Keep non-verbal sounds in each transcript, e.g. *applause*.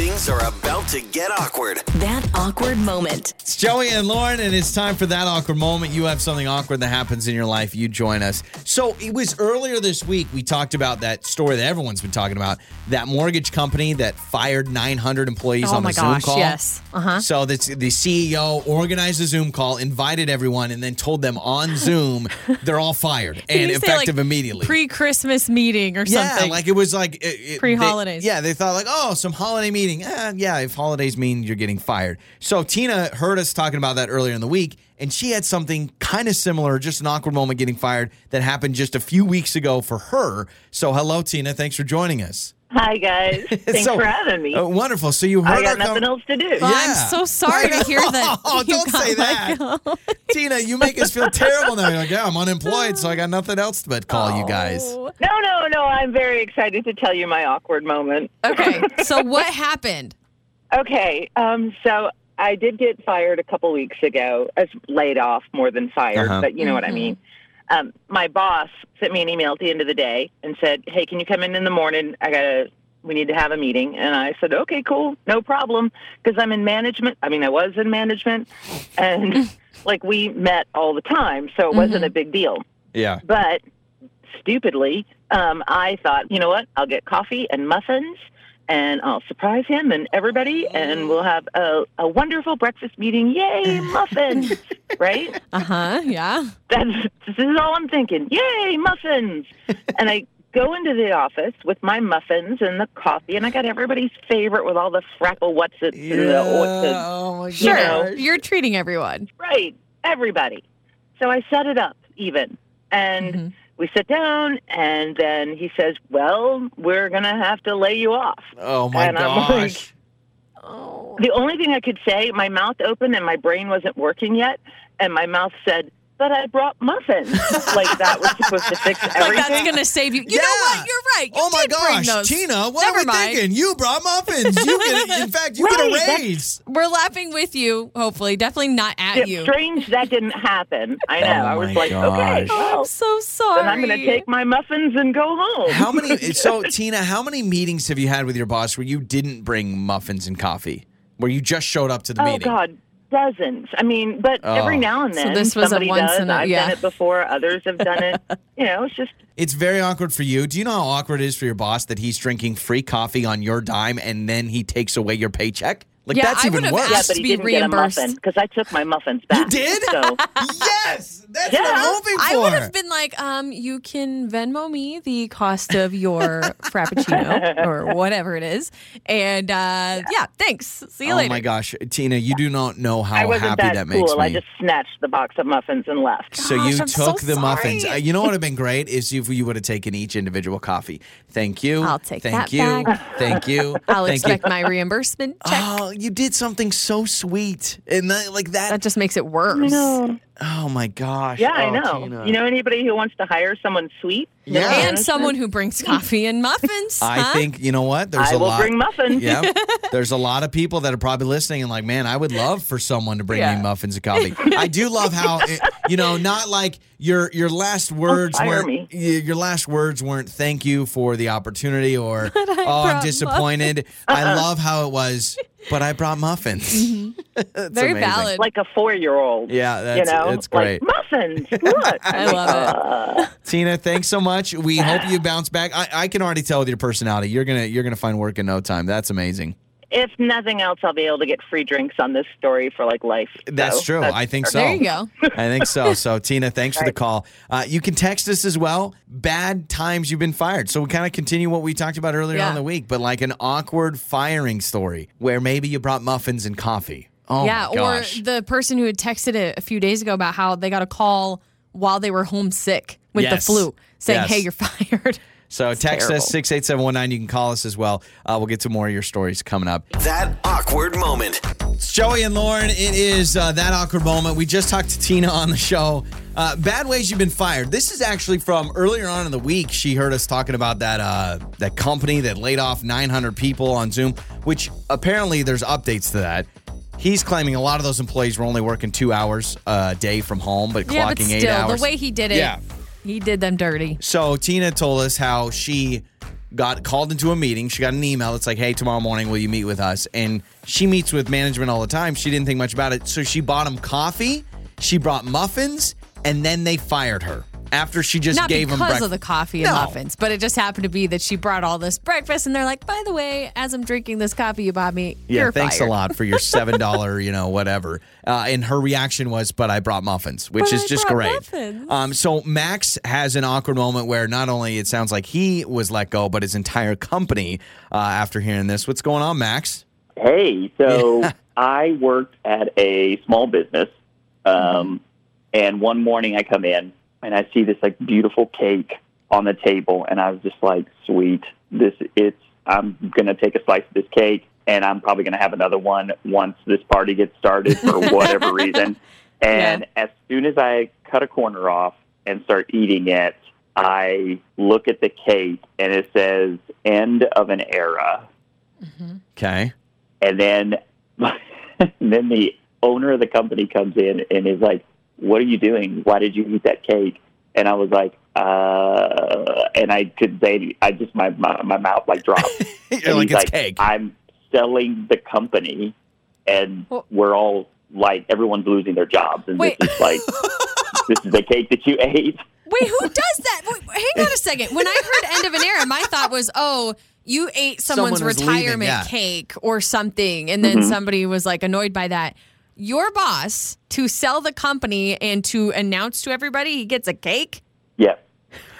Things are about to get awkward. That awkward moment. It's Joey and Lauren, and it's time for that awkward moment. You have something awkward that happens in your life, you join us. So it was earlier this week, we talked about that story that everyone's been talking about that mortgage company that fired 900 employees Oh on my a Zoom call. yes. Uh-huh. So the, the CEO organized a Zoom call, invited everyone, and then told them on *laughs* Zoom they're all fired and you say, like, effective immediately. Pre-Christmas meeting or Yeah, something. like it was like it- it- Pre-holidays. Yeah, they thought like, oh, some holiday meeting. Eh, yeah, if holidays mean you're getting fired. So Tina heard us talking about that earlier in the week, and she had something kind of similar, just an awkward moment getting fired that happened just a few weeks ago for her. So hello, Tina. Thanks for joining us. Hi guys. *laughs* Thanks So- for having me. Uh, wonderful. So you heard I our got com- nothing else to do. Well, I'm so sorry to hear that Oh, *laughs* you don't got say that. *laughs* Tina, you make us feel terrible now. You're like, yeah, I'm unemployed, so I got nothing else but call you guys. Oh. No, no, no. I'm very excited to tell you my awkward moment. Okay, so what happened? Okay. Um, so I did get fired a couple weeks ago, as laid off more than fired, Uh-huh. but you know what I mean. Um, my boss sent me an email at the end of the day and said, "Hey, can you come in in the morning? I gotta, we need to have a meeting." And I said, "Okay, cool, no problem," because I'm in management. I mean, I was in management, and *laughs* like we met all the time, so it wasn't a big deal. Yeah. But stupidly, um, I thought, you know what? I'll get coffee and muffins, and I'll surprise him and everybody, and we'll have a, a wonderful breakfast meeting. Yay, *laughs* muffins! right? Uh huh. Yeah. That's this is all I'm thinking. Yay, muffins! *laughs* and I go into the office with my muffins and the coffee, and I got everybody's favorite with all the frapple what's it, the, the, oh my Sure. know. You're treating everyone. Right, everybody. So I set it up even. And Mhm. We sit down, and then he says, Well, we're going to have to lay you off. Oh my And I'm gosh. like- Oh. The only thing I could say, my mouth opened and my brain wasn't working yet, and my mouth said, But I brought muffins. like that was supposed to fix *laughs* everything. Like everything. that's gonna save you. You know what? You're right. You oh my did bring gosh, those. Tina, what Never are we mind. thinking? You brought muffins. You get, in fact, you Right, get a *laughs* raise. We're laughing with you. Hopefully, definitely not at Yeah, you. Strange that didn't happen. I oh know. Oh I was my like, Okay, gosh. Oh, well, I'm so sorry. then I'm going to take my muffins and go home. How many? *laughs* So, Tina, how many meetings have you had with your boss where you didn't bring muffins and coffee? Where you just showed up to the Oh meeting? Oh God, dozens. I mean, but Oh. every now and So then this was a somebody once does. in a- I've yeah. done it before. Others have done it. *laughs* you know, it's just It's very awkward for you. Do you know how awkward it is for your boss that he's drinking free coffee on your dime and then he takes away your paycheck? Like Yeah, that's I even would've worse. yeah, asked but to he be didn't reimbursed. get a muffin because I took my muffins back. You did? So *laughs* yes, that's what I'm hoping for. I would have been like, um, you can Venmo me the cost of your *laughs* frappuccino or whatever it is, and uh, yeah. thanks. See you oh later. Oh my gosh, Tina, you do not know how happy that, that, cool. makes me. I just snatched the box of muffins and left. So you I'm so took the muffins. Uh, you know what would have been great is if you would have taken each individual coffee. Thank you. I'll take Thank that you. back. Thank you. *laughs* I'll Thank expect you. my reimbursement check. Oh, you did something so sweet, and that, like that. that just makes it worse. No. oh my gosh. Yeah, I Oh, know. Tina. You know anybody who wants to hire someone sweet? Yeah. Middle And someone who brings coffee and *laughs* muffins. I huh? think you know what. There's I a will lot. bring muffins. yeah, *laughs* there's a lot of people that are probably listening and like, man, I would love for someone to bring Yeah. me muffins and coffee. I do love how, it, you know, not like your your last words fire weren't me. y- your last words weren't thank you for the opportunity or *laughs* oh I'm brought disappointed. I love how it was, but I brought muffins. *laughs* That's Mm-hmm. Very amazing. valid. Like a four-year-old. Yeah, that's you know, it's great. Like muffins. *laughs* Look, I love it. *laughs* Tina, thanks so much. We hope you *sighs* bounce back. I, I can already tell with your personality, you're gonna you're gonna find work in no time. That's amazing. If nothing else, I'll be able to get free drinks on this story for like life. That's So true. I think so. There you go. I think so. *laughs* So, Tina, thanks for the call. Uh, you can text us as well. Bad times you've been fired. So, we kind of continue what we talked about earlier Yeah. on in the week, but like an awkward firing story where maybe you brought muffins and coffee. Oh, yeah, my gosh. or the person who had texted it a few days ago about how they got a call while they were homesick with Yes. the flu saying, Yes. hey, you're *laughs* fired. So, text terrible. us 68719. You can call us as well. Uh, we'll get to more of your stories coming up. That awkward moment. It's Joey and Lauren. It is uh, that awkward moment. We just talked to Tina on the show. Uh, bad ways you've been fired. This is actually from earlier on in the week. She heard us talking about that uh, that company that laid off 900 people on Zoom, which apparently there's updates to that. He's claiming a lot of those employees were only working two hours a day from home, but yeah, but clocking eight still, hours. the way he did it, Yeah. He did them dirty. So Tina told us how she got called into a meeting. She got an email that's like, "Hey, tomorrow morning will you meet with us?" And she meets with management all the time. She didn't think much about it, so she bought them coffee. She brought muffins, and then they fired her after she just Not gave because them breakfast. of the coffee and No. muffins, but it just happened to be that she brought all this breakfast, and they're like, "By the way, as I'm drinking this coffee you bought me, Yeah, you're thanks fired. a lot for your *laughs* seven dollar, you know, whatever. Uh, and her reaction was, "But I brought muffins," which But is I just brought great. muffins. Um, so Max has an awkward moment where not only it sounds like he was let go, but his entire company uh, after hearing this. What's going on, Max? Hey, so *laughs* I worked at a small business, um, and one morning I come in and I see this like beautiful cake on the table, and I was just like, "Sweet, this it's I'm gonna take a slice of this cake, and I'm probably gonna have another one once this party gets started for *laughs* whatever reason." And as soon as I cut a corner off and start eating it, I look at the cake and it says "End of an era." Mm-hmm. Okay. and then *laughs* and then the owner of the company comes in and is like, "What are you doing? Why did you eat that cake?" And I was like, "Uh," and I couldn't say, I just my my, my mouth like dropped. *laughs* You're And like he's it's cake. I'm selling the company, and Well- we're all like, everyone's losing their jobs, and Wait. this is like, *laughs* this is the cake that you ate. Wait, who *laughs* does that? Wait, hang on a second. When I heard end of an era, my thought was, oh, you ate someone's Someone was leaving, retirement yeah. cake or something, and then somebody was like annoyed by that. Your boss to sell the company and to announce to everybody he gets a cake. Yeah.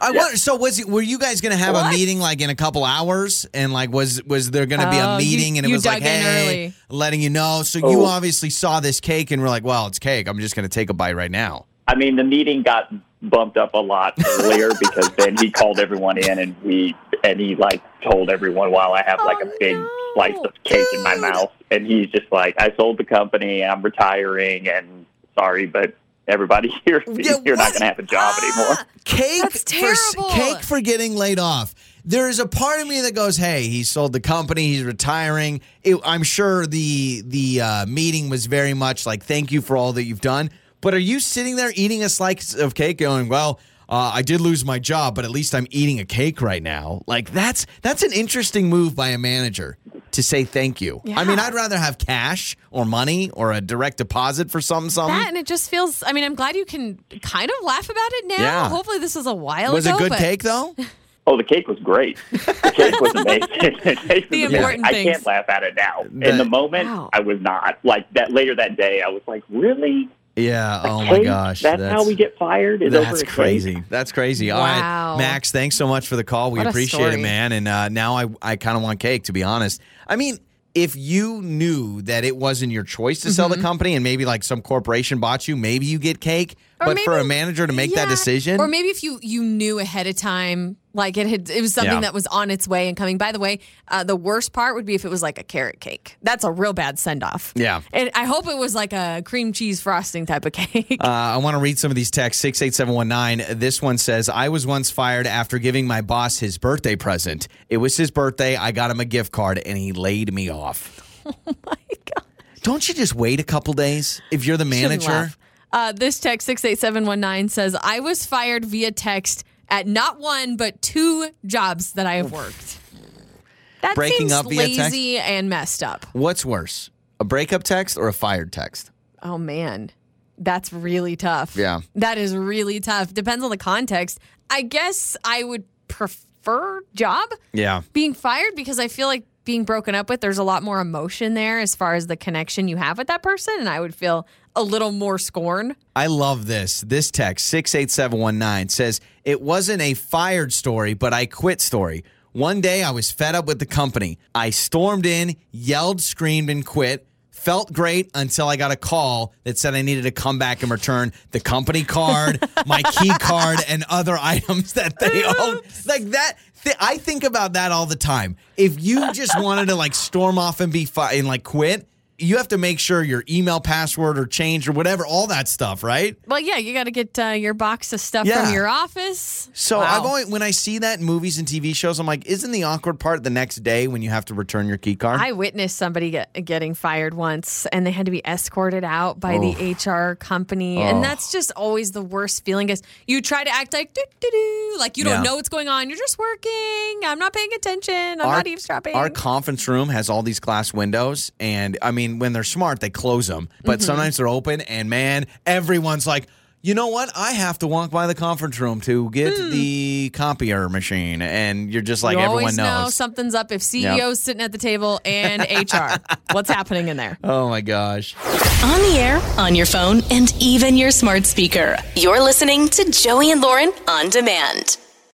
I wonder, so was it, were you guys going to have a meeting like in a couple hours and like was was there going to be Oh, a you- meeting and it was like hey early. letting you know so you Oh. obviously saw this cake and were like well it's cake I'm just going to take a bite right now I mean, the meeting got bumped up a lot earlier *laughs* because then he called everyone in and we and he like told everyone while I have like a Oh, big no. slice of cake in my mouth, and he's just like, "I sold the company, I'm retiring, and sorry, but everybody *laughs* here, Yeah, you're not going to have a job anymore." cake That's for cake for getting laid off. There is a part of me that goes, "Hey, he sold the company. He's retiring." It, I'm sure the the uh, meeting was very much like, "Thank you for all that you've done." But are you sitting there eating a slice of cake, going, "Well, uh, I did lose my job, but at least I'm eating a cake right now." Like that's that's an interesting move by a manager to say thank you. I mean, I'd rather have cash or money or a direct deposit for something. Something. That and it just feels. I mean, I'm glad you can kind of laugh about it now. Yeah. Hopefully, this was a while was ago. it good but cake though? *laughs* Oh, the cake was great. The cake was amazing. *laughs* the cake was The amazing. important I can't laugh at it now. The- in the moment, Wow. I was not. Like that later that day, I was like, "Really? Yeah. A Oh my cake? gosh. That's, how we get fired? Is That's a cake?" crazy. That's crazy. All right, Wow. Max. Thanks so much for the call. We What appreciate it, man. And uh, now I I kind of want cake. To be honest, I mean. If you knew that it wasn't your choice to sell the company and maybe like some corporation bought you, maybe you get cake. Or but for a manager to make that decision, or maybe if you you knew ahead of time, like it had, it was something Yeah. that was on its way and coming. By the way, uh, the worst part would be if it was like a carrot cake. That's a real bad send off. Yeah. and I hope it was like a cream cheese frosting type of *laughs* cake. Uh, I want to read some of these texts. 68719. This one says, I was once fired after giving my boss his birthday present. It was his birthday. I got him a gift card and he laid me off. *laughs* oh my god. Don't you just wait a couple days if you're the manager? Uh, this text six eight seven one nine says I was fired via text at not one but two jobs that I have worked. That Breaking seems up via text? lazy and messed up. What's worse, a breakup text or a fired text? Oh man, that's really tough. Yeah. that is really tough. Depends on the context. I guess I would prefer job Yeah. being fired because I feel like being broken up with, there's a lot more emotion there as far as the connection you have with that person, and I would feel a little more scorn. I love this. This text, 68719, says, It wasn't a fired story, but I quit story. One day I was fed up with the company. I stormed in, yelled, screamed, and quit. Felt great until I got a call that said I needed to come back and return the company card, *laughs* my key card, and other items that they *laughs* own. Like that. Th- I think about that all the time. If you just wanted to like storm off and be fi- and like quit, you have to make sure your email password or changed or whatever, all that stuff, right? Well, yeah, you got to get uh, your box of stuff Yeah. from your office. So Wow. I've always when I see that in movies and TV shows, I'm like, isn't the awkward part the next day when you have to return your key card? I witnessed somebody get, getting fired once and they had to be escorted out by the HR company. Oh. And that's just always the worst feeling is you try to act like doo, doo, doo, like you don't Yeah. know what's going on. You're just working. I'm not paying attention. I'm not eavesdropping. Our conference room has all these glass windows, and I mean, when they're smart, they close them, but Mm-hmm. sometimes they're open, and man, everyone's like, you know what? I have to walk by the conference room to get the copier machine, and you're just like, Hmm. you everyone always know knows. something's up if CEO's sitting at the table and *laughs* HR. What's happening in there? oh my gosh. On the air, on your phone, and even your smart speaker. You're listening to Joey and Lauren on demand.